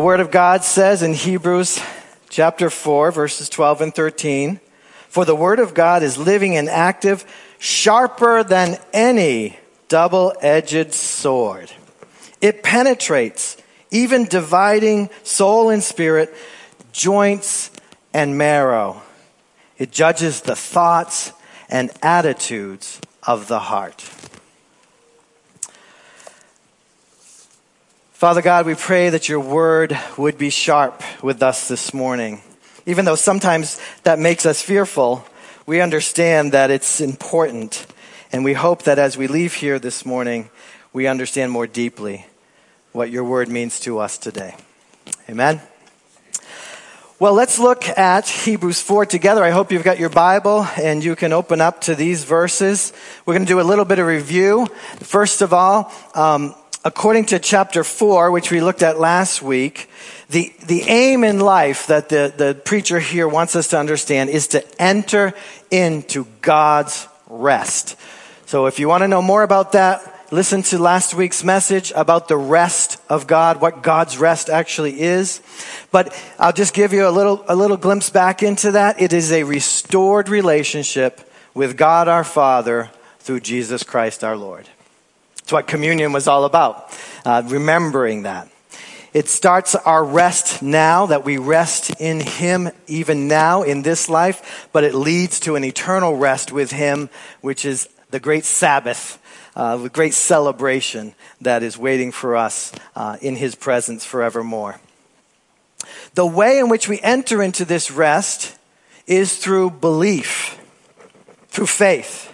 The Word of God says in Hebrews chapter 4, verses 12 and 13 For the Word of God is living and active, sharper than any double edged sword. It penetrates, even dividing soul and spirit, joints and marrow. It judges the thoughts and attitudes of the heart. Father God, we pray that your word would be sharp with us this morning. Even though sometimes that makes us fearful, we understand that it's important. And we hope that as we leave here this morning, we understand more deeply what your word means to us today. Amen. Well, let's look at Hebrews 4 together. I hope you've got your Bible and you can open up to these verses. We're going to do a little bit of review. First of all, um, according to chapter 4, which we looked at last week, the, the aim in life that the, the preacher here wants us to understand is to enter into God's rest. So if you want to know more about that, listen to last week's message about the rest of God, what God's rest actually is. But I'll just give you a little, a little glimpse back into that. It is a restored relationship with God our Father through Jesus Christ our Lord. What communion was all about, uh, remembering that. It starts our rest now, that we rest in Him even now in this life, but it leads to an eternal rest with Him, which is the great Sabbath, uh, the great celebration that is waiting for us uh, in His presence forevermore. The way in which we enter into this rest is through belief, through faith,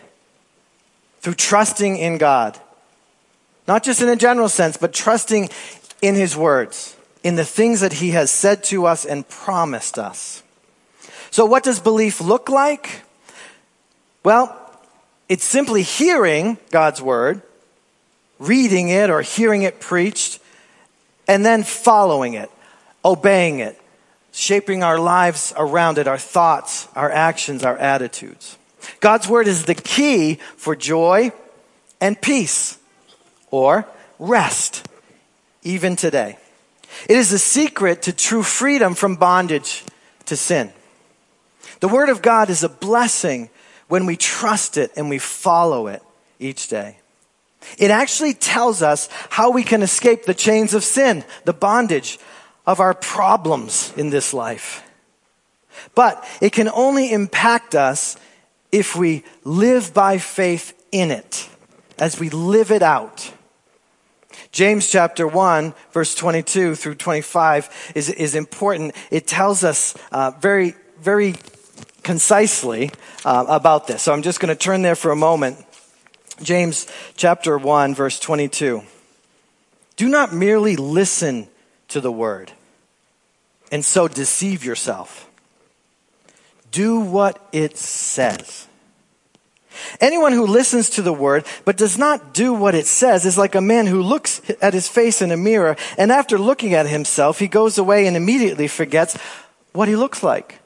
through trusting in God. Not just in a general sense, but trusting in His words, in the things that He has said to us and promised us. So, what does belief look like? Well, it's simply hearing God's word, reading it or hearing it preached, and then following it, obeying it, shaping our lives around it, our thoughts, our actions, our attitudes. God's word is the key for joy and peace or rest, even today. It is the secret to true freedom from bondage to sin. The Word of God is a blessing when we trust it and we follow it each day. It actually tells us how we can escape the chains of sin, the bondage of our problems in this life. But it can only impact us if we live by faith in it, as we live it out. James chapter 1, verse 22 through 25 is, is important. It tells us uh, very, very concisely uh, about this. So I'm just going to turn there for a moment. James chapter 1, verse 22. Do not merely listen to the word and so deceive yourself. Do what it says. Anyone who listens to the word but does not do what it says is like a man who looks at his face in a mirror and after looking at himself, he goes away and immediately forgets what he looks like.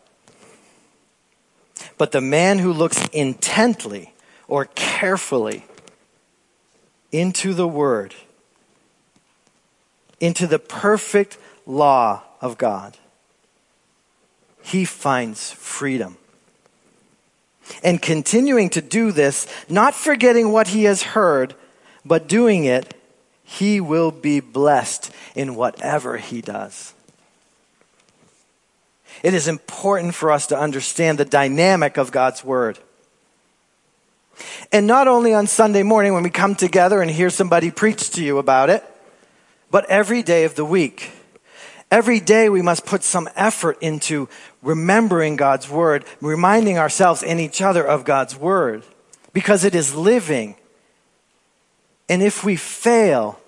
But the man who looks intently or carefully into the word, into the perfect law of God, he finds freedom and continuing to do this, not forgetting what he has heard, but doing it, he will be blessed in whatever he does. It is important for us to understand the dynamic of God's Word. And not only on Sunday morning when we come together and hear somebody preach to you about it, but every day of the week. Every day we must put some effort into remembering God's word, reminding ourselves and each other of God's word, because it is living. And if we fail,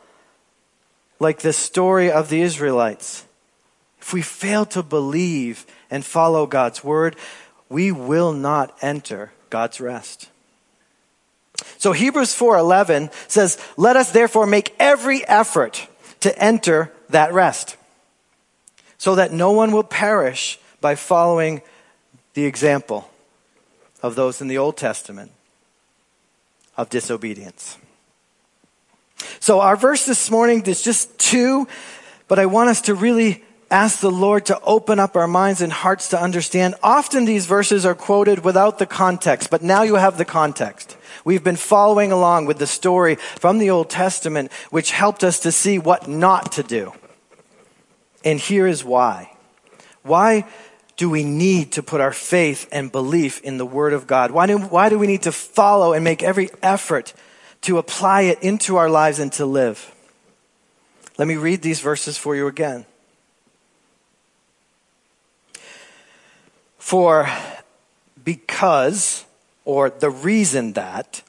like the story of the Israelites, if we fail to believe and follow God's word, we will not enter God's rest. So Hebrews 4:11 says, "Let us therefore make every effort to enter that rest." so that no one will perish by following the example of those in the Old Testament of disobedience. So, our verse this morning is just two, But I want us to really ask the Lord to open up our minds and hearts to understand. Often these verses are quoted without the context, but now you have the context. We've been following along with the story from the Old Testament, which helped us to see what not to do. And here is why. Why do we need to put our faith and belief in the Word of God? Why do, why do we need to follow and make every effort to apply it into our lives and to live? Let me read these verses for you again. For because or the reason that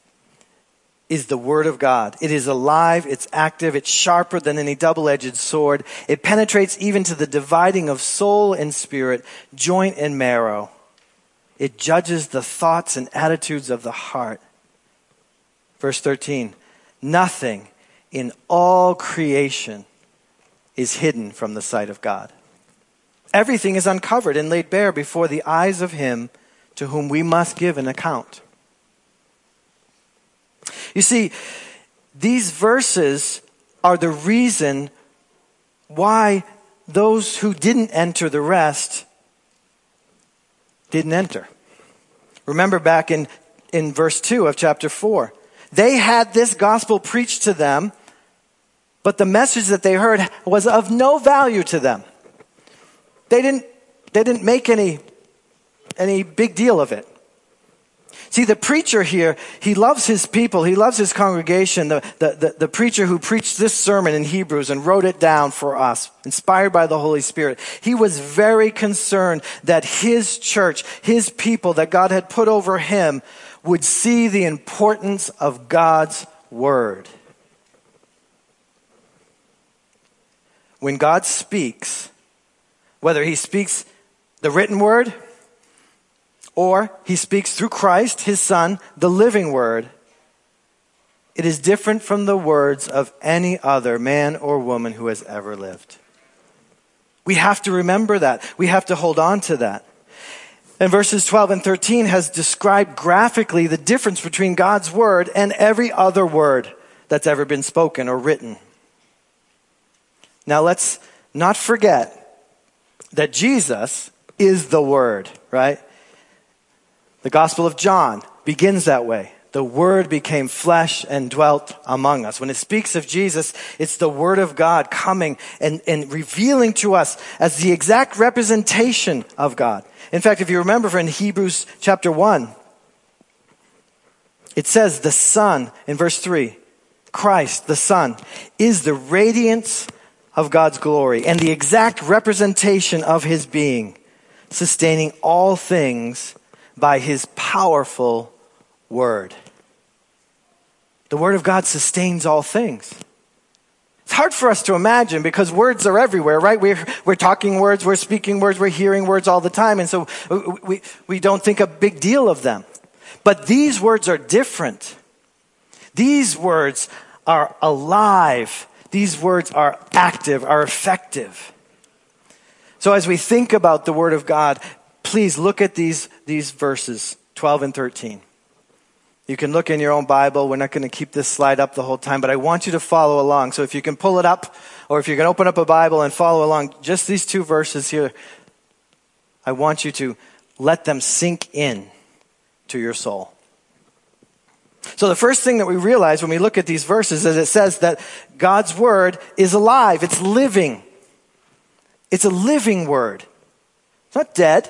is the Word of God. It is alive, it's active, it's sharper than any double edged sword. It penetrates even to the dividing of soul and spirit, joint and marrow. It judges the thoughts and attitudes of the heart. Verse 13 Nothing in all creation is hidden from the sight of God. Everything is uncovered and laid bare before the eyes of Him to whom we must give an account. You see, these verses are the reason why those who didn't enter the rest didn't enter. Remember back in, in verse 2 of chapter 4. They had this gospel preached to them, but the message that they heard was of no value to them. They didn't, they didn't make any any big deal of it. See, the preacher here, he loves his people, he loves his congregation. The, the, the, the, preacher who preached this sermon in Hebrews and wrote it down for us, inspired by the Holy Spirit, he was very concerned that his church, his people that God had put over him, would see the importance of God's word. When God speaks, whether he speaks the written word, or he speaks through Christ, his son, the living word. It is different from the words of any other man or woman who has ever lived. We have to remember that. We have to hold on to that. And verses 12 and 13 has described graphically the difference between God's word and every other word that's ever been spoken or written. Now let's not forget that Jesus is the word, right? The Gospel of John begins that way. The Word became flesh and dwelt among us. When it speaks of Jesus, it's the Word of God coming and, and revealing to us as the exact representation of God. In fact, if you remember from Hebrews chapter 1, it says the Son in verse 3, Christ, the Son, is the radiance of God's glory and the exact representation of His being, sustaining all things by his powerful word. The word of God sustains all things. It's hard for us to imagine because words are everywhere, right? We're, we're talking words, we're speaking words, we're hearing words all the time, and so we, we don't think a big deal of them. But these words are different. These words are alive. These words are active, are effective. So as we think about the Word of God, please look at these, these verses 12 and 13. You can look in your own Bible. We're not going to keep this slide up the whole time, but I want you to follow along. So if you can pull it up, or if you can open up a Bible and follow along, just these two verses here, I want you to let them sink in to your soul. So the first thing that we realize when we look at these verses is it says that God's word is alive. It's living. It's a living word. It's not dead.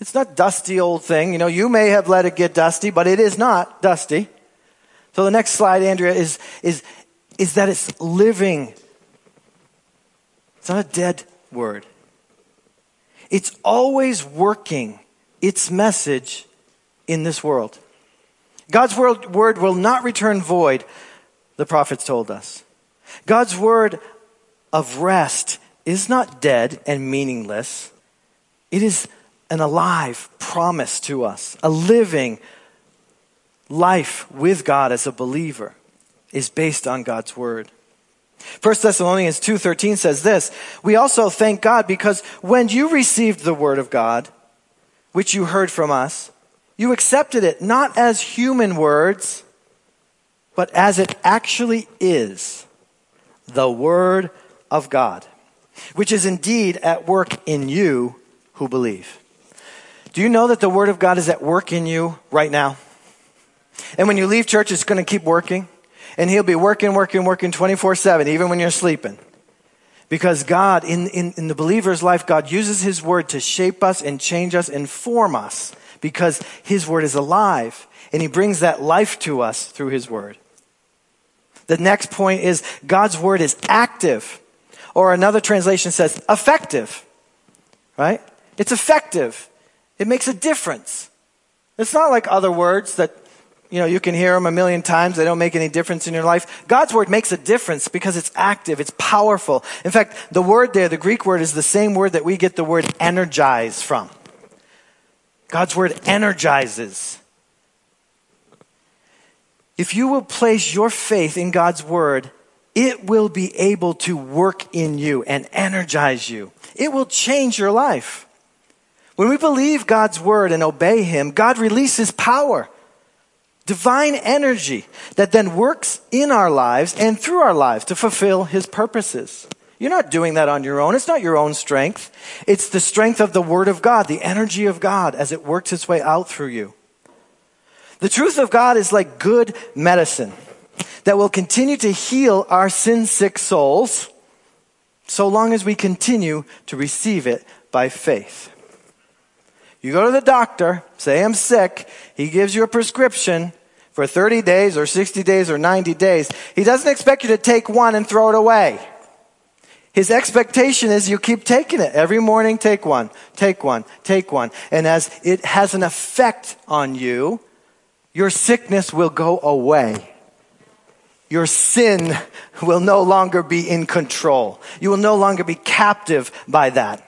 It's not dusty old thing. You know, you may have let it get dusty, but it is not dusty. So the next slide, Andrea, is, is, is that it's living. It's not a dead word. It's always working its message in this world. God's word, word will not return void, the prophets told us. God's word of rest is not dead and meaningless. It is an alive promise to us, a living life with God as a believer is based on God's word. 1 Thessalonians 2:13 says this, we also thank God because when you received the word of God, which you heard from us, you accepted it not as human words, but as it actually is, the word of God, which is indeed at work in you who believe. Do you know that the Word of God is at work in you right now? And when you leave church, it's going to keep working. And He'll be working, working, working 24 7, even when you're sleeping. Because God, in, in, in the believer's life, God uses His Word to shape us and change us and form us because His Word is alive and He brings that life to us through His Word. The next point is God's Word is active, or another translation says effective, right? It's effective. It makes a difference. It's not like other words that you know, you can hear them a million times. They don't make any difference in your life. God's word makes a difference because it's active. It's powerful. In fact, the word there, the Greek word is the same word that we get the word energize from. God's word energizes. If you will place your faith in God's word, it will be able to work in you and energize you. It will change your life. When we believe God's word and obey Him, God releases power divine energy that then works in our lives and through our lives to fulfill his purposes. You're not doing that on your own. It's not your own strength. It's the strength of the Word of God, the energy of God as it works its way out through you. The truth of God is like good medicine that will continue to heal our sin sick souls so long as we continue to receive it by faith. You go to the doctor, say, I'm sick. He gives you a prescription for 30 days or 60 days or 90 days. He doesn't expect you to take one and throw it away. His expectation is you keep taking it. Every morning, take one, take one, take one. And as it has an effect on you, your sickness will go away. Your sin will no longer be in control. You will no longer be captive by that.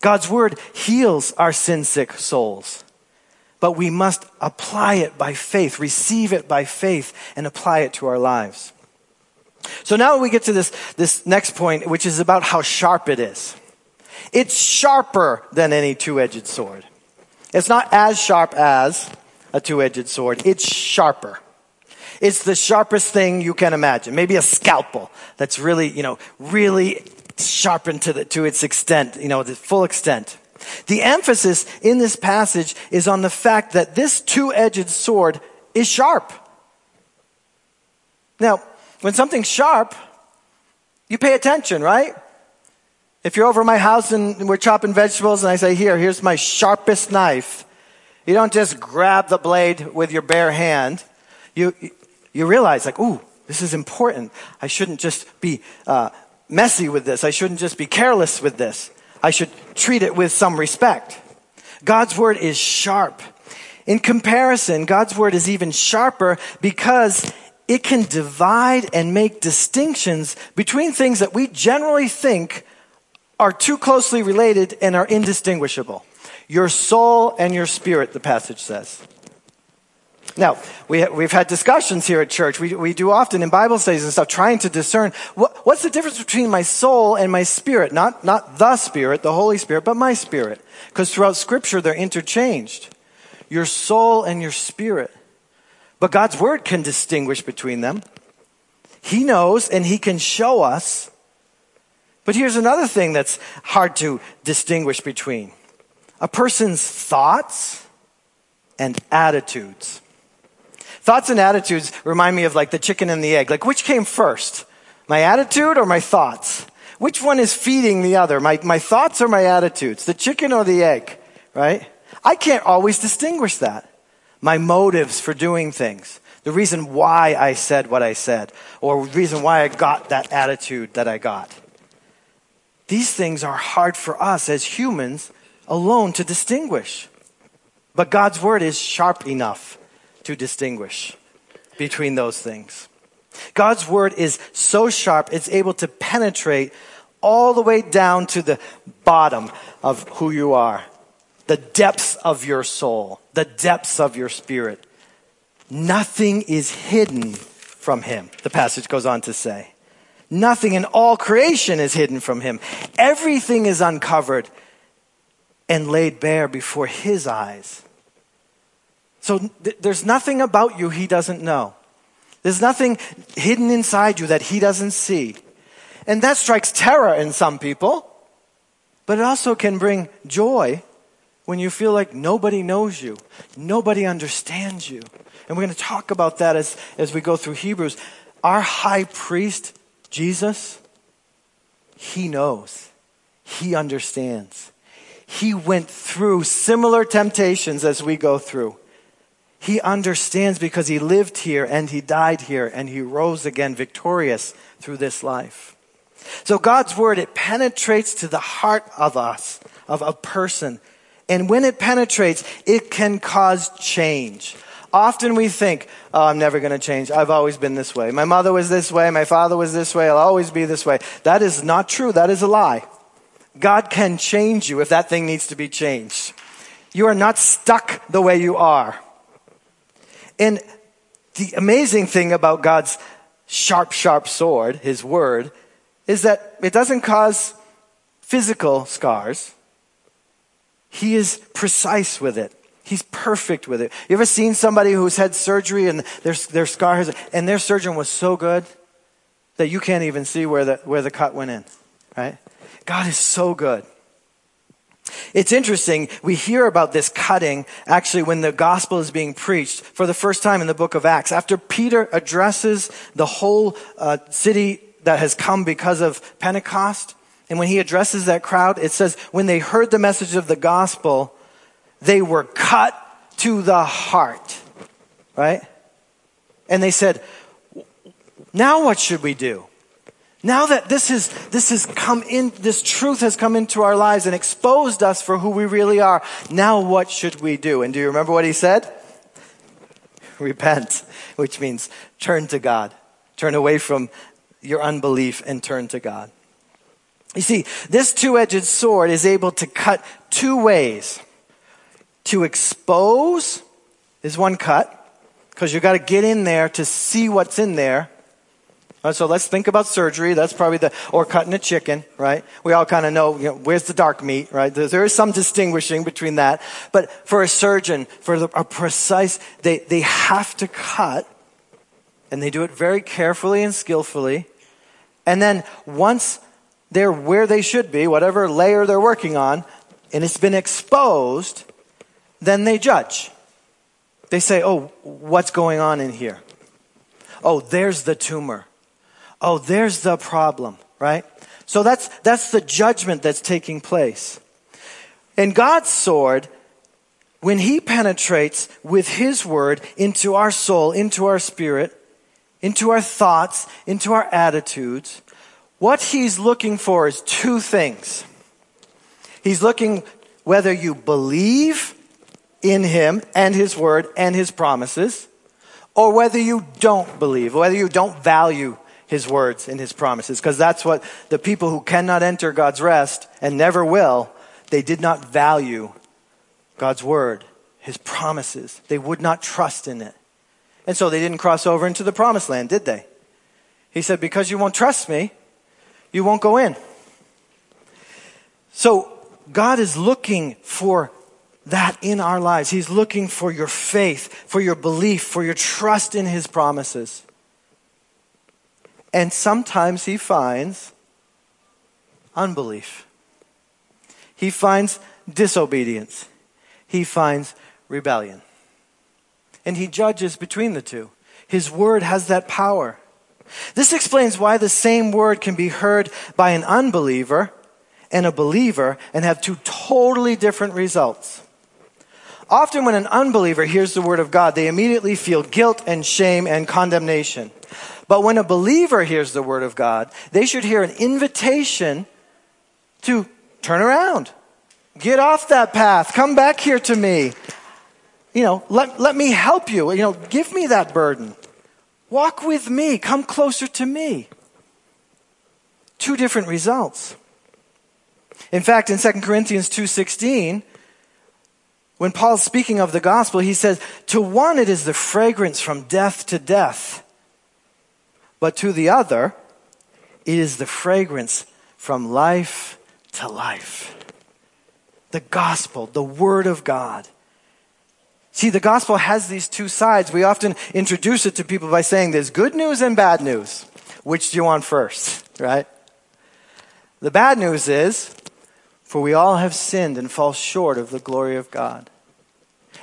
God's word heals our sin sick souls but we must apply it by faith, receive it by faith, and apply it to our lives. So now we get to this, this next point, which is about how sharp it is. It's sharper than any two edged sword. It's not as sharp as a two edged sword, it's sharper. It's the sharpest thing you can imagine. Maybe a scalpel that's really, you know, really sharpened to, the, to its extent, you know, the full extent. The emphasis in this passage is on the fact that this two edged sword is sharp. Now, when something's sharp, you pay attention, right? If you're over my house and we're chopping vegetables and I say, Here, here's my sharpest knife, you don't just grab the blade with your bare hand. You, you realize, like, ooh, this is important. I shouldn't just be uh, messy with this. I shouldn't just be careless with this. I should treat it with some respect. God's word is sharp. In comparison, God's word is even sharper because it can divide and make distinctions between things that we generally think are too closely related and are indistinguishable. Your soul and your spirit, the passage says. Now, we, we've had discussions here at church. We, we do often in Bible studies and stuff trying to discern what, what's the difference between my soul and my spirit? Not, not the spirit, the Holy Spirit, but my spirit. Because throughout Scripture, they're interchanged. Your soul and your spirit. But God's Word can distinguish between them. He knows and He can show us. But here's another thing that's hard to distinguish between a person's thoughts and attitudes. Thoughts and attitudes remind me of like the chicken and the egg. Like, which came first? My attitude or my thoughts? Which one is feeding the other? My, my thoughts or my attitudes? The chicken or the egg? Right? I can't always distinguish that. My motives for doing things. The reason why I said what I said. Or the reason why I got that attitude that I got. These things are hard for us as humans alone to distinguish. But God's word is sharp enough to distinguish between those things. God's word is so sharp, it's able to penetrate all the way down to the bottom of who you are, the depths of your soul, the depths of your spirit. Nothing is hidden from him, the passage goes on to say. Nothing in all creation is hidden from him. Everything is uncovered and laid bare before his eyes. So th- there's nothing about you he doesn't know. There's nothing hidden inside you that he doesn't see. And that strikes terror in some people. But it also can bring joy when you feel like nobody knows you, nobody understands you. And we're going to talk about that as, as we go through Hebrews. Our high priest, Jesus, he knows, he understands. He went through similar temptations as we go through. He understands because he lived here and he died here and he rose again victorious through this life. So God's word, it penetrates to the heart of us, of a person. And when it penetrates, it can cause change. Often we think, oh, I'm never going to change. I've always been this way. My mother was this way. My father was this way. I'll always be this way. That is not true. That is a lie. God can change you if that thing needs to be changed. You are not stuck the way you are. And the amazing thing about God's sharp, sharp sword, His word, is that it doesn't cause physical scars. He is precise with it. He's perfect with it. You ever seen somebody who's had surgery and their, their scar has, and their surgeon was so good that you can't even see where the, where the cut went in, right? God is so good. It's interesting, we hear about this cutting actually when the gospel is being preached for the first time in the book of Acts. After Peter addresses the whole uh, city that has come because of Pentecost. And when he addresses that crowd, it says, when they heard the message of the gospel, they were cut to the heart. Right? And they said, now what should we do? Now that this is, this has come in, this truth has come into our lives and exposed us for who we really are, now what should we do? And do you remember what he said? Repent, which means turn to God. Turn away from your unbelief and turn to God. You see, this two-edged sword is able to cut two ways. To expose is one cut, because you've got to get in there to see what's in there. Right, so let's think about surgery. That's probably the, or cutting a chicken, right? We all kind of know, you know, where's the dark meat, right? There, there is some distinguishing between that. But for a surgeon, for the, a precise, they, they have to cut and they do it very carefully and skillfully. And then once they're where they should be, whatever layer they're working on, and it's been exposed, then they judge. They say, oh, what's going on in here? Oh, there's the tumor. Oh, there's the problem, right? So that's, that's the judgment that's taking place. And God's sword, when He penetrates with His word into our soul, into our spirit, into our thoughts, into our attitudes, what he's looking for is two things. He's looking whether you believe in him and his word and his promises, or whether you don't believe, whether you don't value his words and his promises. Because that's what the people who cannot enter God's rest and never will, they did not value God's word, his promises. They would not trust in it. And so they didn't cross over into the promised land, did they? He said, Because you won't trust me, you won't go in. So God is looking for that in our lives. He's looking for your faith, for your belief, for your trust in His promises. And sometimes He finds unbelief. He finds disobedience. He finds rebellion and he judges between the two. His word has that power. This explains why the same word can be heard by an unbeliever and a believer and have two totally different results. Often, when an unbeliever hears the word of God, they immediately feel guilt and shame and condemnation. But when a believer hears the word of God, they should hear an invitation to turn around. Get off that path. Come back here to me you know, let, let me help you. You know, give me that burden. Walk with me. Come closer to me. Two different results. In fact, in 2 Corinthians 2.16, when Paul's speaking of the gospel, he says, to one it is the fragrance from death to death, but to the other it is the fragrance from life to life. The gospel, the word of God. See, the gospel has these two sides. We often introduce it to people by saying there's good news and bad news. Which do you want first, right? The bad news is, for we all have sinned and fall short of the glory of God.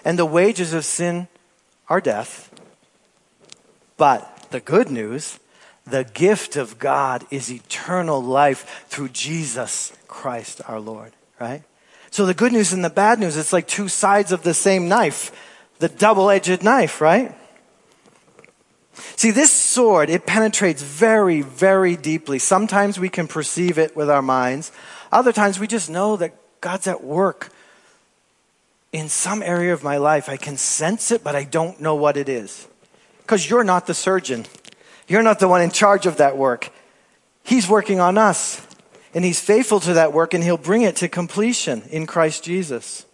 And the wages of sin are death. But the good news, the gift of God is eternal life through Jesus Christ our Lord, right? So the good news and the bad news, it's like two sides of the same knife, the double edged knife, right? See, this sword, it penetrates very, very deeply. Sometimes we can perceive it with our minds. Other times we just know that God's at work in some area of my life. I can sense it, but I don't know what it is. Because you're not the surgeon. You're not the one in charge of that work. He's working on us. And He's faithful to that work, and He'll bring it to completion in Christ Jesus.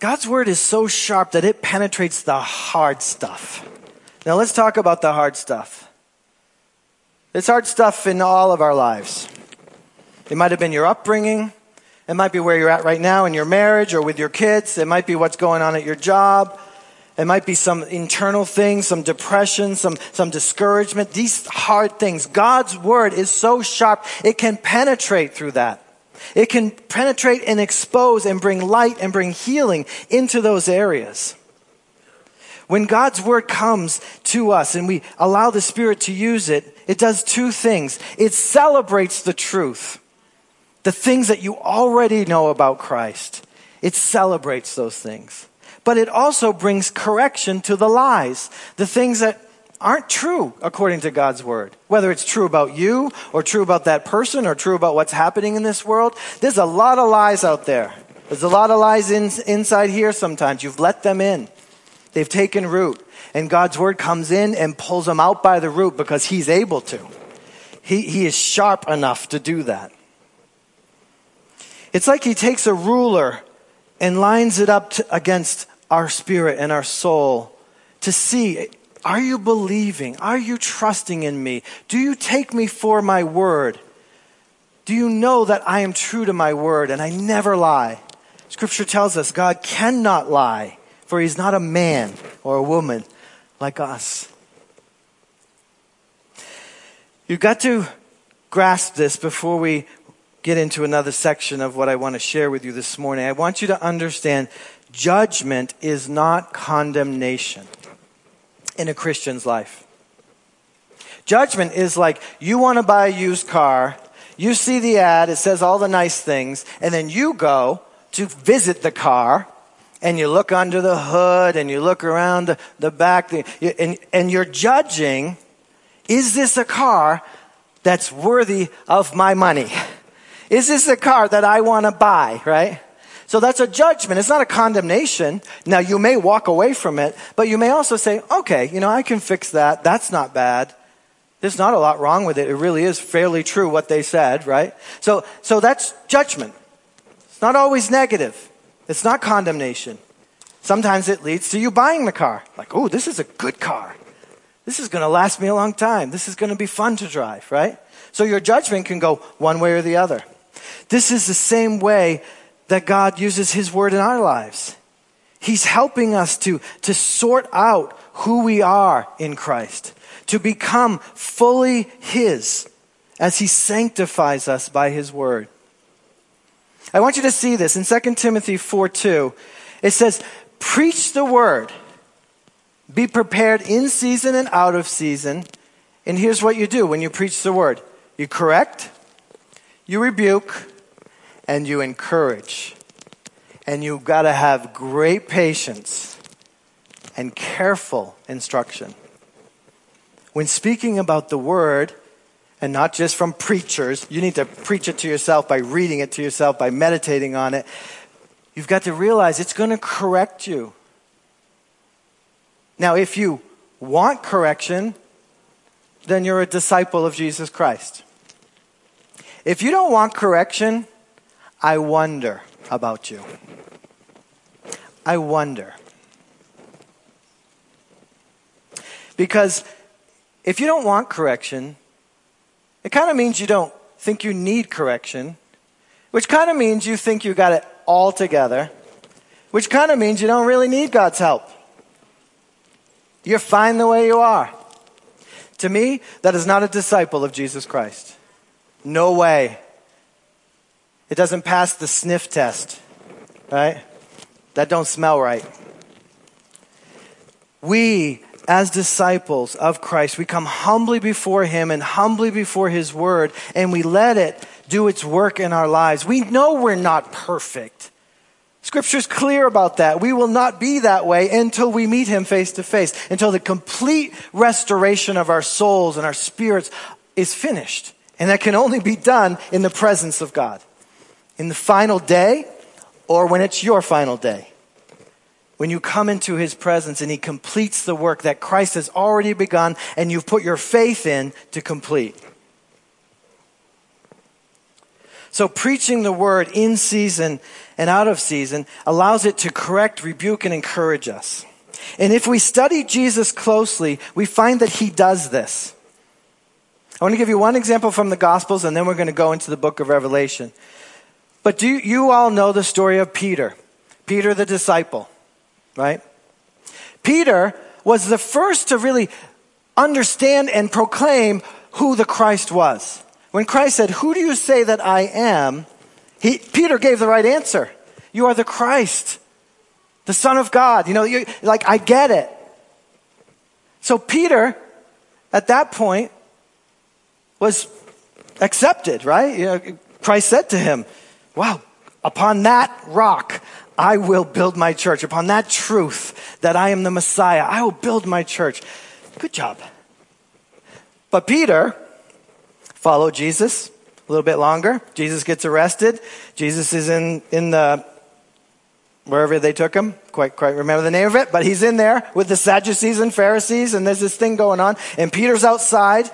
God's word is so sharp that it penetrates the hard stuff. Now let's talk about the hard stuff. It's hard stuff in all of our lives. It might have been your upbringing. It might be where you're at right now in your marriage or with your kids. It might be what's going on at your job. It might be some internal things, some depression, some, some discouragement. These hard things. God's word is so sharp, it can penetrate through that. It can penetrate and expose and bring light and bring healing into those areas. When God's word comes to us and we allow the Spirit to use it, it does two things. It celebrates the truth, the things that you already know about Christ. It celebrates those things. But it also brings correction to the lies, the things that aren't true according to God's word. Whether it's true about you or true about that person or true about what's happening in this world, there's a lot of lies out there. There's a lot of lies in, inside here sometimes. You've let them in. They've taken root. And God's word comes in and pulls them out by the root because He's able to. He, he is sharp enough to do that. It's like He takes a ruler and lines it up to, against our spirit and our soul to see are you believing? Are you trusting in me? Do you take me for my word? Do you know that I am true to my word and I never lie? Scripture tells us God cannot lie, for he's not a man or a woman like us. You've got to grasp this before we get into another section of what I want to share with you this morning. I want you to understand judgment is not condemnation in a Christian's life. Judgment is like you want to buy a used car, you see the ad, it says all the nice things, and then you go to visit the car and you look under the hood and you look around the, the back and, and you're judging is this a car that's worthy of my money? Is this a car that I want to buy, right? So that's a judgment. It's not a condemnation. Now you may walk away from it, but you may also say, okay, you know, I can fix that. That's not bad. There's not a lot wrong with it. It really is fairly true what they said, right? So, so that's judgment. It's not always negative. It's not condemnation. Sometimes it leads to you buying the car. Like, oh, this is a good car. This is going to last me a long time. This is going to be fun to drive, right? So your judgment can go one way or the other. This is the same way that God uses His Word in our lives. He's helping us to, to sort out who we are in Christ, to become fully His as He sanctifies us by His Word. I want you to see this in 2 Timothy 4 2. It says, Preach the Word, be prepared in season and out of season. And here's what you do when you preach the Word you correct, you rebuke, and you encourage. And you've got to have great patience and careful instruction. When speaking about the word, and not just from preachers, you need to preach it to yourself by reading it to yourself, by meditating on it. You've got to realize it's going to correct you. Now, if you want correction, then you're a disciple of Jesus Christ. If you don't want correction, I wonder about you. I wonder. Because if you don't want correction, it kind of means you don't think you need correction, which kind of means you think you got it all together, which kind of means you don't really need God's help. You're fine the way you are. To me, that is not a disciple of Jesus Christ. No way. It doesn't pass the sniff test, right? That don't smell right. We, as disciples of Christ, we come humbly before Him and humbly before His Word, and we let it do its work in our lives. We know we're not perfect. Scripture's clear about that. We will not be that way until we meet Him face to face, until the complete restoration of our souls and our spirits is finished. And that can only be done in the presence of God. In the final day, or when it's your final day. When you come into His presence and He completes the work that Christ has already begun and you've put your faith in to complete. So preaching the word in season and out of season allows it to correct, rebuke, and encourage us. And if we study Jesus closely, we find that he does this. I want to give you one example from the Gospels, and then we're going to go into the book of Revelation. But do you, you all know the story of Peter? Peter the disciple, right? Peter was the first to really understand and proclaim who the Christ was. When Christ said, Who do you say that I am? He, Peter gave the right answer. You are the Christ, the Son of God. You know, you, like, I get it. So Peter, at that point, was accepted, right? You know, Christ said to him, Wow, upon that rock, I will build my church. Upon that truth that I am the Messiah, I will build my church. Good job. But Peter, followed Jesus a little bit longer. Jesus gets arrested. Jesus is in, in the, wherever they took him. Quite, quite remember the name of it, but he's in there with the Sadducees and Pharisees, and there's this thing going on. And Peter's outside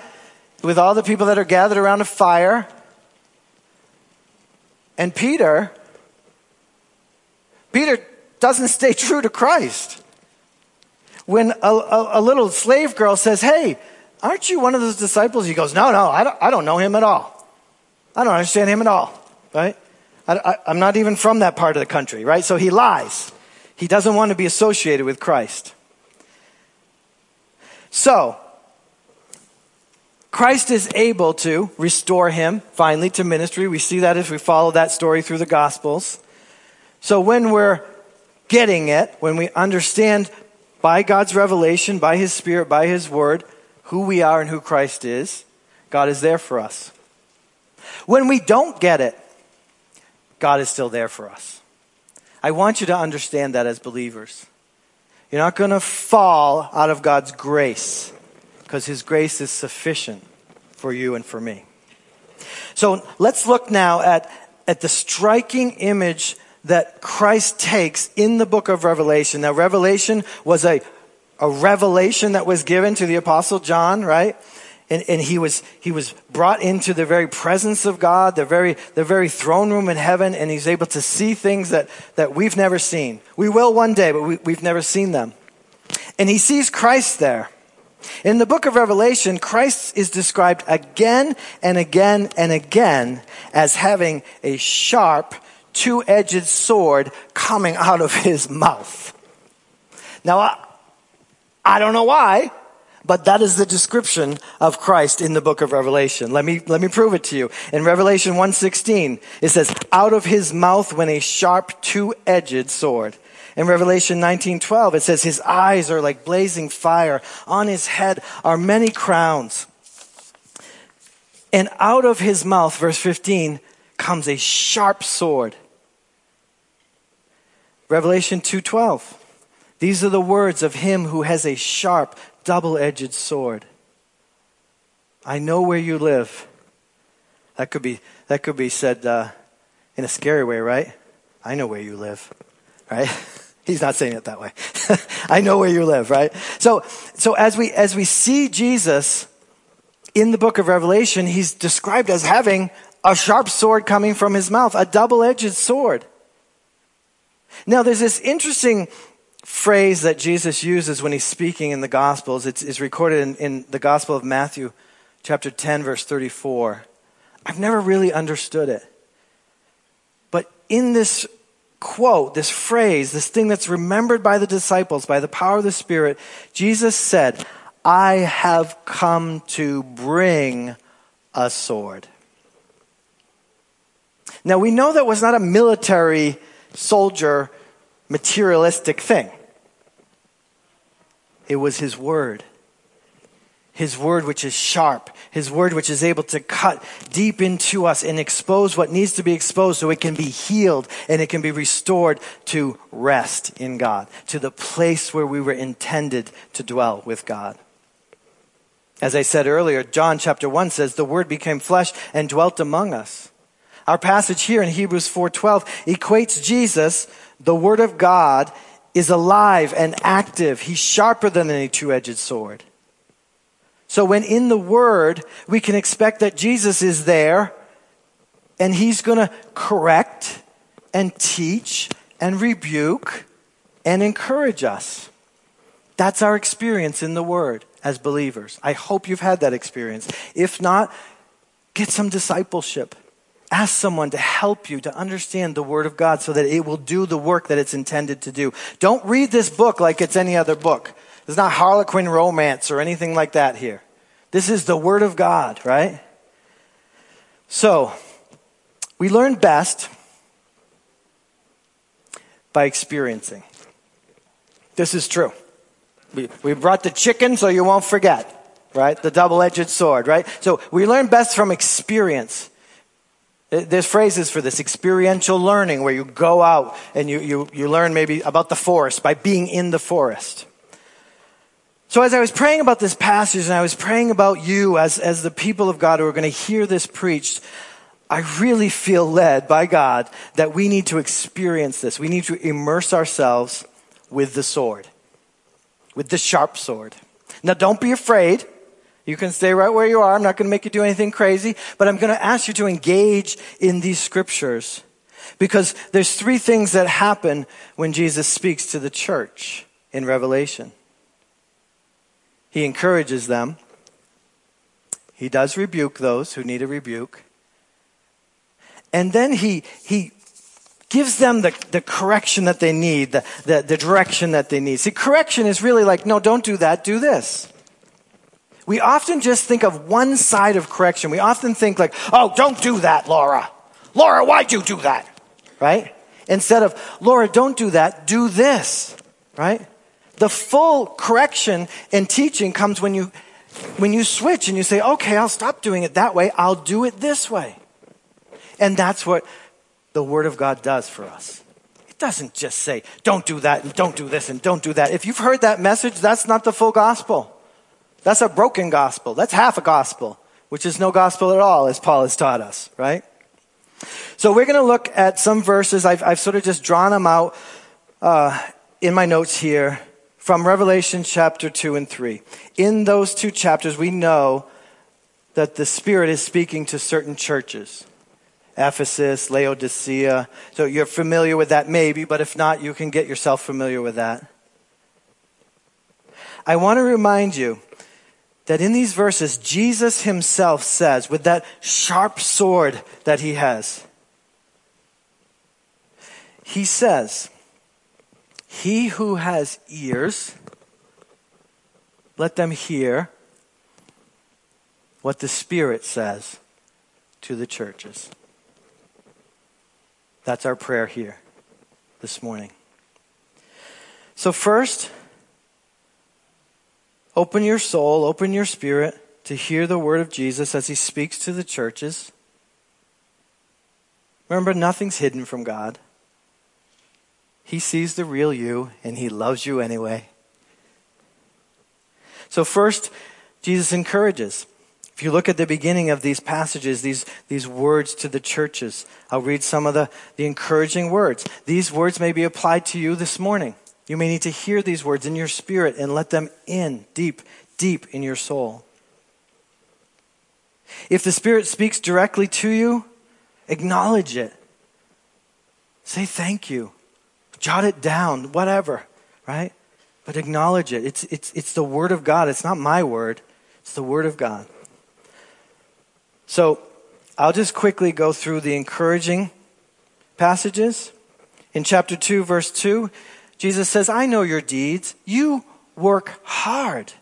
with all the people that are gathered around a fire. And Peter, Peter doesn't stay true to Christ. When a, a, a little slave girl says, Hey, Aren't you one of those disciples? He goes, No, no, I don't, I don't know him at all. I don't understand him at all, right? I, am not even from that part of the country, right? So he lies. He doesn't want to be associated with Christ. So, Christ is able to restore him finally to ministry. We see that as we follow that story through the Gospels. So, when we're getting it, when we understand by God's revelation, by His Spirit, by His Word, who we are and who Christ is, God is there for us. When we don't get it, God is still there for us. I want you to understand that as believers. You're not going to fall out of God's grace because His grace is sufficient for you and for me. So let's look now at, at the striking image that Christ takes in the book of Revelation. Now, Revelation was a a revelation that was given to the apostle John, right? And, and he was he was brought into the very presence of God, the very the very throne room in heaven, and he's able to see things that, that we've never seen. We will one day, but we, we've never seen them. And he sees Christ there. In the book of Revelation, Christ is described again and again and again as having a sharp, two edged sword coming out of his mouth. Now, I don't know why, but that is the description of Christ in the book of Revelation. Let me, let me prove it to you. In Revelation 1.16, it says, out of his mouth went a sharp two-edged sword. In Revelation 19:12 it says his eyes are like blazing fire on his head are many crowns. And out of his mouth verse 15 comes a sharp sword. Revelation 2:12 these are the words of him who has a sharp, double edged sword. I know where you live. That could be, that could be said uh, in a scary way, right? I know where you live, right? He's not saying it that way. I know where you live, right? So, so as we, as we see Jesus in the book of Revelation, he's described as having a sharp sword coming from his mouth, a double edged sword. Now, there's this interesting phrase that Jesus uses when he's speaking in the Gospels. It's, it's recorded in, in the Gospel of Matthew, chapter 10, verse 34. I've never really understood it. But in this quote, this phrase, this thing that's remembered by the disciples by the power of the Spirit, Jesus said, I have come to bring a sword. Now we know that was not a military soldier materialistic thing. It was his word. His word, which is sharp. His word, which is able to cut deep into us and expose what needs to be exposed so it can be healed and it can be restored to rest in God, to the place where we were intended to dwell with God. As I said earlier, John chapter 1 says, The word became flesh and dwelt among us. Our passage here in Hebrews 4:12 equates Jesus, the word of God, is alive and active. He's sharper than any two-edged sword. So when in the Word, we can expect that Jesus is there and He's going to correct and teach and rebuke and encourage us. That's our experience in the Word as believers. I hope you've had that experience. If not, get some discipleship. Ask someone to help you to understand the Word of God so that it will do the work that it's intended to do. Don't read this book like it's any other book. There's not Harlequin romance or anything like that here. This is the Word of God, right? So, we learn best by experiencing. This is true. We, we brought the chicken so you won't forget, right? The double edged sword, right? So, we learn best from experience. There's phrases for this experiential learning where you go out and you, you, you learn maybe about the forest by being in the forest. So as I was praying about this passage and I was praying about you as, as the people of God who are going to hear this preached, I really feel led by God that we need to experience this. We need to immerse ourselves with the sword, with the sharp sword. Now don't be afraid. You can stay right where you are. I'm not going to make you do anything crazy, but I'm going to ask you to engage in these scriptures because there's three things that happen when Jesus speaks to the church in Revelation. He encourages them. He does rebuke those who need a rebuke. And then he, he gives them the, the correction that they need, the, the, the direction that they need. See, correction is really like, no, don't do that, do this. We often just think of one side of correction. We often think like, oh, don't do that, Laura. Laura, why'd you do that? Right? Instead of, Laura, don't do that, do this. Right? The full correction and teaching comes when you, when you switch and you say, okay, I'll stop doing it that way. I'll do it this way. And that's what the Word of God does for us. It doesn't just say, don't do that and don't do this and don't do that. If you've heard that message, that's not the full gospel. That's a broken gospel. That's half a gospel, which is no gospel at all, as Paul has taught us, right? So we're going to look at some verses. I've, I've sort of just drawn them out uh, in my notes here from Revelation chapter 2 and 3. In those two chapters, we know that the Spirit is speaking to certain churches. Ephesus, Laodicea. So you're familiar with that maybe, but if not, you can get yourself familiar with that. I want to remind you that in these verses, Jesus himself says, with that sharp sword that he has, he says, he who has ears, let them hear what the Spirit says to the churches. That's our prayer here this morning. So, first, open your soul, open your spirit to hear the word of Jesus as he speaks to the churches. Remember, nothing's hidden from God. He sees the real you and he loves you anyway. So, first, Jesus encourages. If you look at the beginning of these passages, these, these words to the churches, I'll read some of the, the encouraging words. These words may be applied to you this morning. You may need to hear these words in your spirit and let them in deep, deep in your soul. If the Spirit speaks directly to you, acknowledge it. Say thank you jot it down, whatever, right? But acknowledge it. It's, it's, it's the Word of God. It's not my word, it's the Word of God. So I'll just quickly go through the encouraging passages. In chapter 2, verse 2, Jesus says, I know your deeds. You work hard,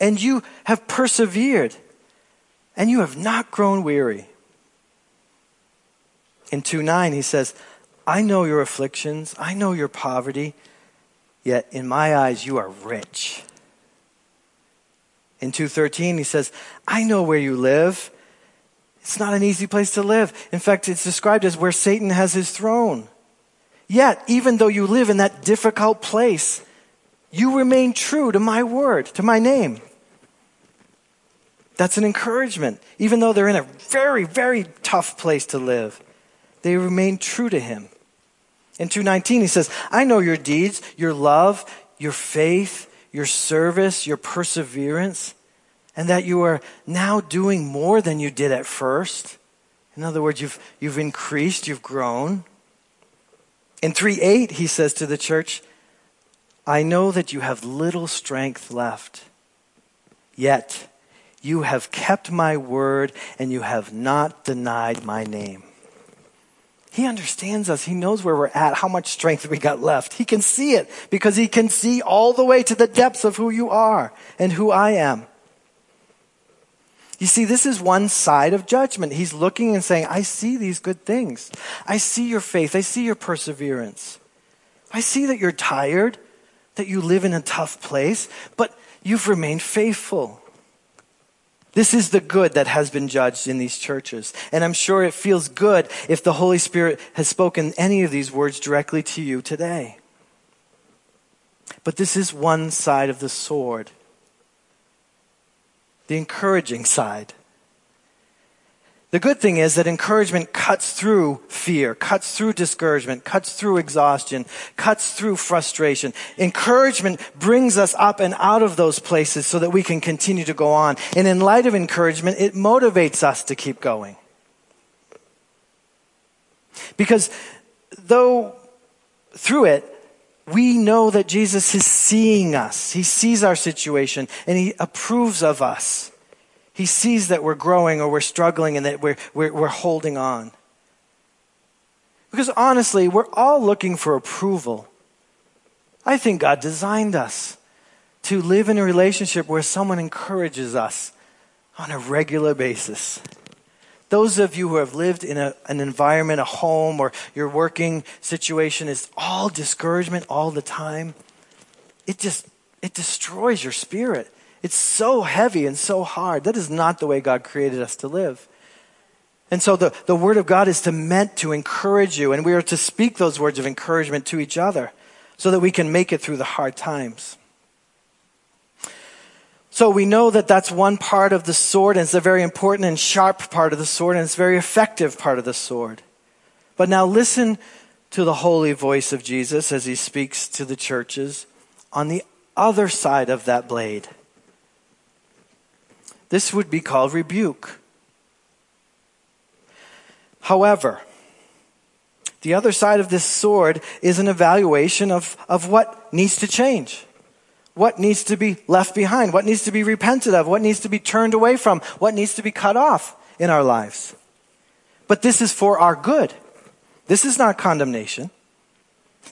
and you have persevered, and you have not grown weary. In 2 9, he says, I know your afflictions, I know your poverty, yet in my eyes you are rich. In 2:13 he says, "I know where you live. It's not an easy place to live. In fact, it's described as where Satan has his throne. Yet, even though you live in that difficult place, you remain true to my word, to my name." That's an encouragement. Even though they're in a very, very tough place to live, they remain true to him. In 219, he says, I know your deeds, your love, your faith, your service, your perseverance, and that you are now doing more than you did at first. In other words, you've, you've increased, you've grown. In 3 8, he says to the church, I know that you have little strength left, yet you have kept my word and you have not denied my name. He understands us. He knows where we're at, how much strength we got left. He can see it because he can see all the way to the depths of who you are and who I am. You see, this is one side of judgment. He's looking and saying, I see these good things. I see your faith. I see your perseverance. I see that you're tired, that you live in a tough place, but you've remained faithful. This is the good that has been judged in these churches. And I'm sure it feels good if the Holy Spirit has spoken any of these words directly to you today. But this is one side of the sword the encouraging side. The good thing is that encouragement cuts through fear, cuts through discouragement, cuts through exhaustion, cuts through frustration. Encouragement brings us up and out of those places so that we can continue to go on. And in light of encouragement, it motivates us to keep going. Because though through it, we know that Jesus is seeing us. He sees our situation and he approves of us. He sees that we're growing or we're struggling and that we're, we're, we're holding on. Because honestly, we're all looking for approval. I think God designed us to live in a relationship where someone encourages us on a regular basis. Those of you who have lived in a, an environment, a home, or your working situation is all discouragement all the time. It just, it destroys your spirit. It's so heavy and so hard. That is not the way God created us to live. And so the, the word of God is to meant to encourage you, and we are to speak those words of encouragement to each other so that we can make it through the hard times. So we know that that's one part of the sword, and it's a very important and sharp part of the sword, and it's a very effective part of the sword. But now listen to the holy voice of Jesus as he speaks to the churches on the other side of that blade. This would be called rebuke. However, the other side of this sword is an evaluation of, of what needs to change. What needs to be left behind? What needs to be repented of? What needs to be turned away from? What needs to be cut off in our lives? But this is for our good. This is not condemnation.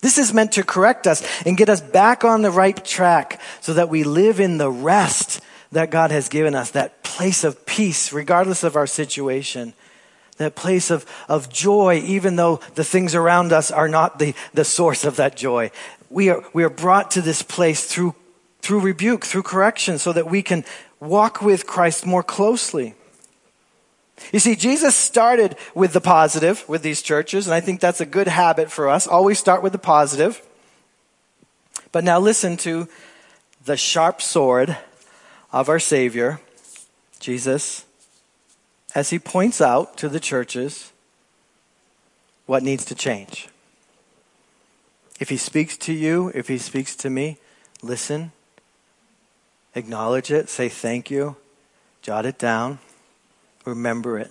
This is meant to correct us and get us back on the right track so that we live in the rest that God has given us, that place of peace, regardless of our situation, that place of, of joy, even though the things around us are not the, the source of that joy. We are, we are brought to this place through, through rebuke, through correction, so that we can walk with Christ more closely. You see, Jesus started with the positive with these churches, and I think that's a good habit for us. Always start with the positive. But now listen to the sharp sword of our Savior, Jesus, as he points out to the churches what needs to change. If he speaks to you, if he speaks to me, listen, acknowledge it, say thank you, jot it down, remember it.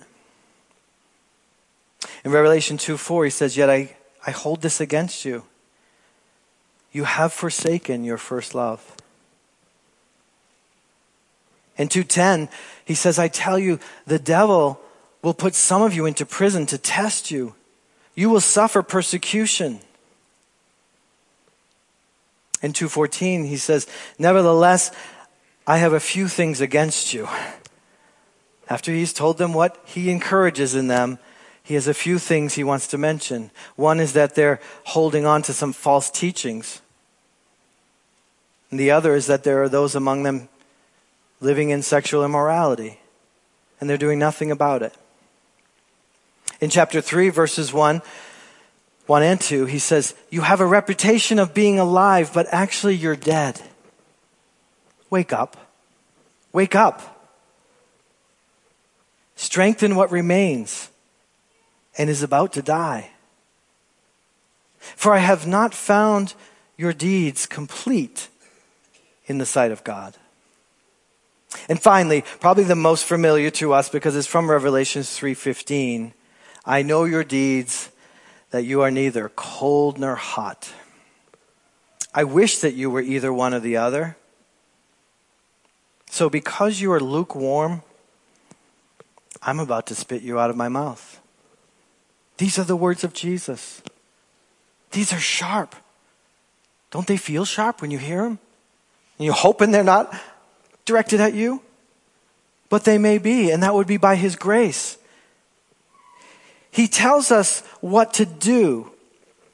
In Revelation 2 4, he says, Yet I, I hold this against you. You have forsaken your first love. In 210, he says, I tell you, the devil will put some of you into prison to test you. You will suffer persecution. In 214, he says, Nevertheless, I have a few things against you. After he's told them what he encourages in them, he has a few things he wants to mention. One is that they're holding on to some false teachings. And the other is that there are those among them living in sexual immorality, and they're doing nothing about it. In chapter 3, verses 1, 1 and 2, he says, You have a reputation of being alive, but actually you're dead. Wake up. Wake up. Strengthen what remains and is about to die. For I have not found your deeds complete in the sight of God. And finally, probably the most familiar to us because it's from Revelation 3:15, I know your deeds that you are neither cold nor hot. I wish that you were either one or the other. So because you are lukewarm, I'm about to spit you out of my mouth. These are the words of Jesus. These are sharp. Don't they feel sharp when you hear them? You're hoping they're not directed at you? But they may be, and that would be by His grace. He tells us what to do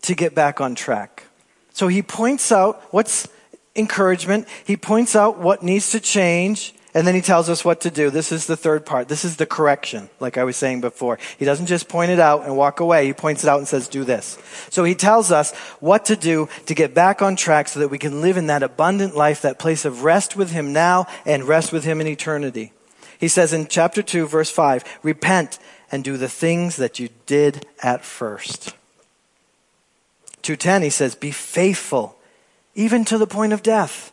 to get back on track. So He points out what's encouragement, He points out what needs to change, and then he tells us what to do. This is the third part. This is the correction, like I was saying before. He doesn't just point it out and walk away. He points it out and says, do this. So he tells us what to do to get back on track so that we can live in that abundant life, that place of rest with him now and rest with him in eternity. He says in chapter 2, verse 5, repent and do the things that you did at first. 210, he says, be faithful, even to the point of death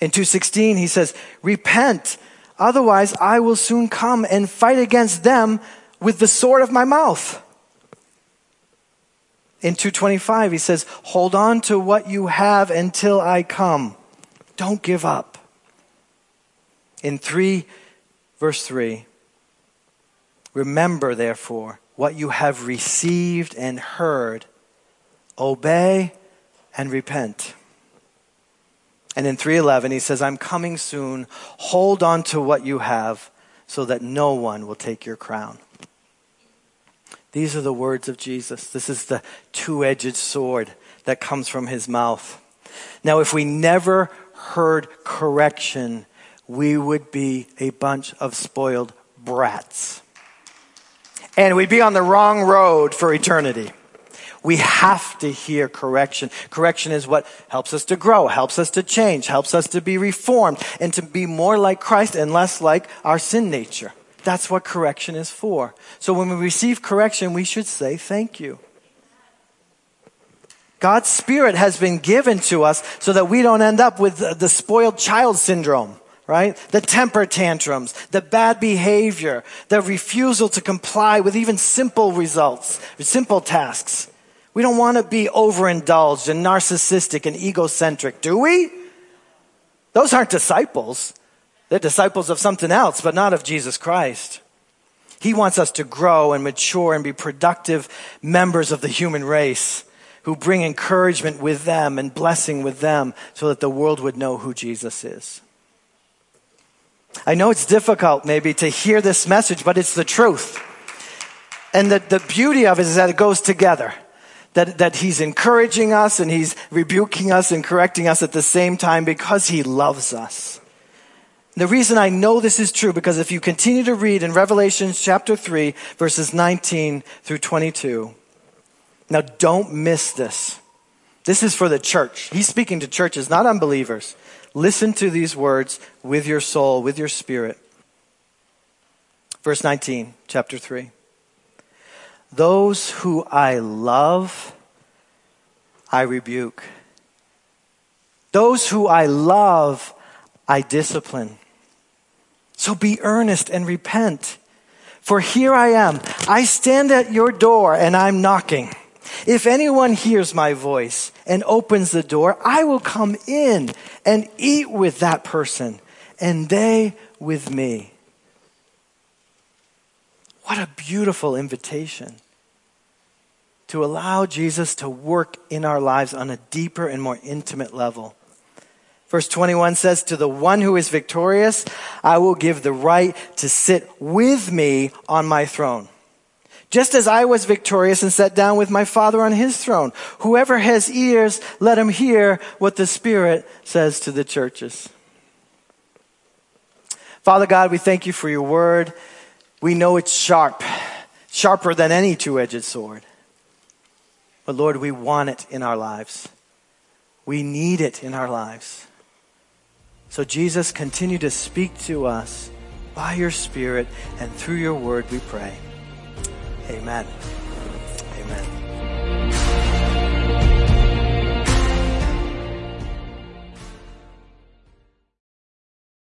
in 2:16 he says, "Repent, otherwise I will soon come and fight against them with the sword of my mouth." In 225 he says, "Hold on to what you have until I come. Don't give up." In 3 verse 3, "Remember therefore what you have received and heard, obey and repent." And in 311, he says, I'm coming soon. Hold on to what you have so that no one will take your crown. These are the words of Jesus. This is the two edged sword that comes from his mouth. Now, if we never heard correction, we would be a bunch of spoiled brats. And we'd be on the wrong road for eternity. We have to hear correction. Correction is what helps us to grow, helps us to change, helps us to be reformed, and to be more like Christ and less like our sin nature. That's what correction is for. So when we receive correction, we should say thank you. God's Spirit has been given to us so that we don't end up with the spoiled child syndrome, right? The temper tantrums, the bad behavior, the refusal to comply with even simple results, simple tasks. We don't want to be overindulged and narcissistic and egocentric, do we? Those aren't disciples. They're disciples of something else, but not of Jesus Christ. He wants us to grow and mature and be productive members of the human race who bring encouragement with them and blessing with them so that the world would know who Jesus is. I know it's difficult maybe to hear this message, but it's the truth. And the, the beauty of it is that it goes together that, that he's encouraging us and he's rebuking us and correcting us at the same time because he loves us. The reason I know this is true because if you continue to read in Revelation chapter 3 verses 19 through 22, now don't miss this. This is for the church. He's speaking to churches, not unbelievers. Listen to these words with your soul, with your spirit. Verse 19, chapter 3. Those who I love, I rebuke. Those who I love, I discipline. So be earnest and repent. For here I am. I stand at your door and I'm knocking. If anyone hears my voice and opens the door, I will come in and eat with that person and they with me. What a beautiful invitation to allow Jesus to work in our lives on a deeper and more intimate level. Verse 21 says, To the one who is victorious, I will give the right to sit with me on my throne, just as I was victorious and sat down with my Father on his throne. Whoever has ears, let him hear what the Spirit says to the churches. Father God, we thank you for your word. We know it's sharp, sharper than any two edged sword. But Lord, we want it in our lives. We need it in our lives. So, Jesus, continue to speak to us by your Spirit and through your word, we pray. Amen. Amen.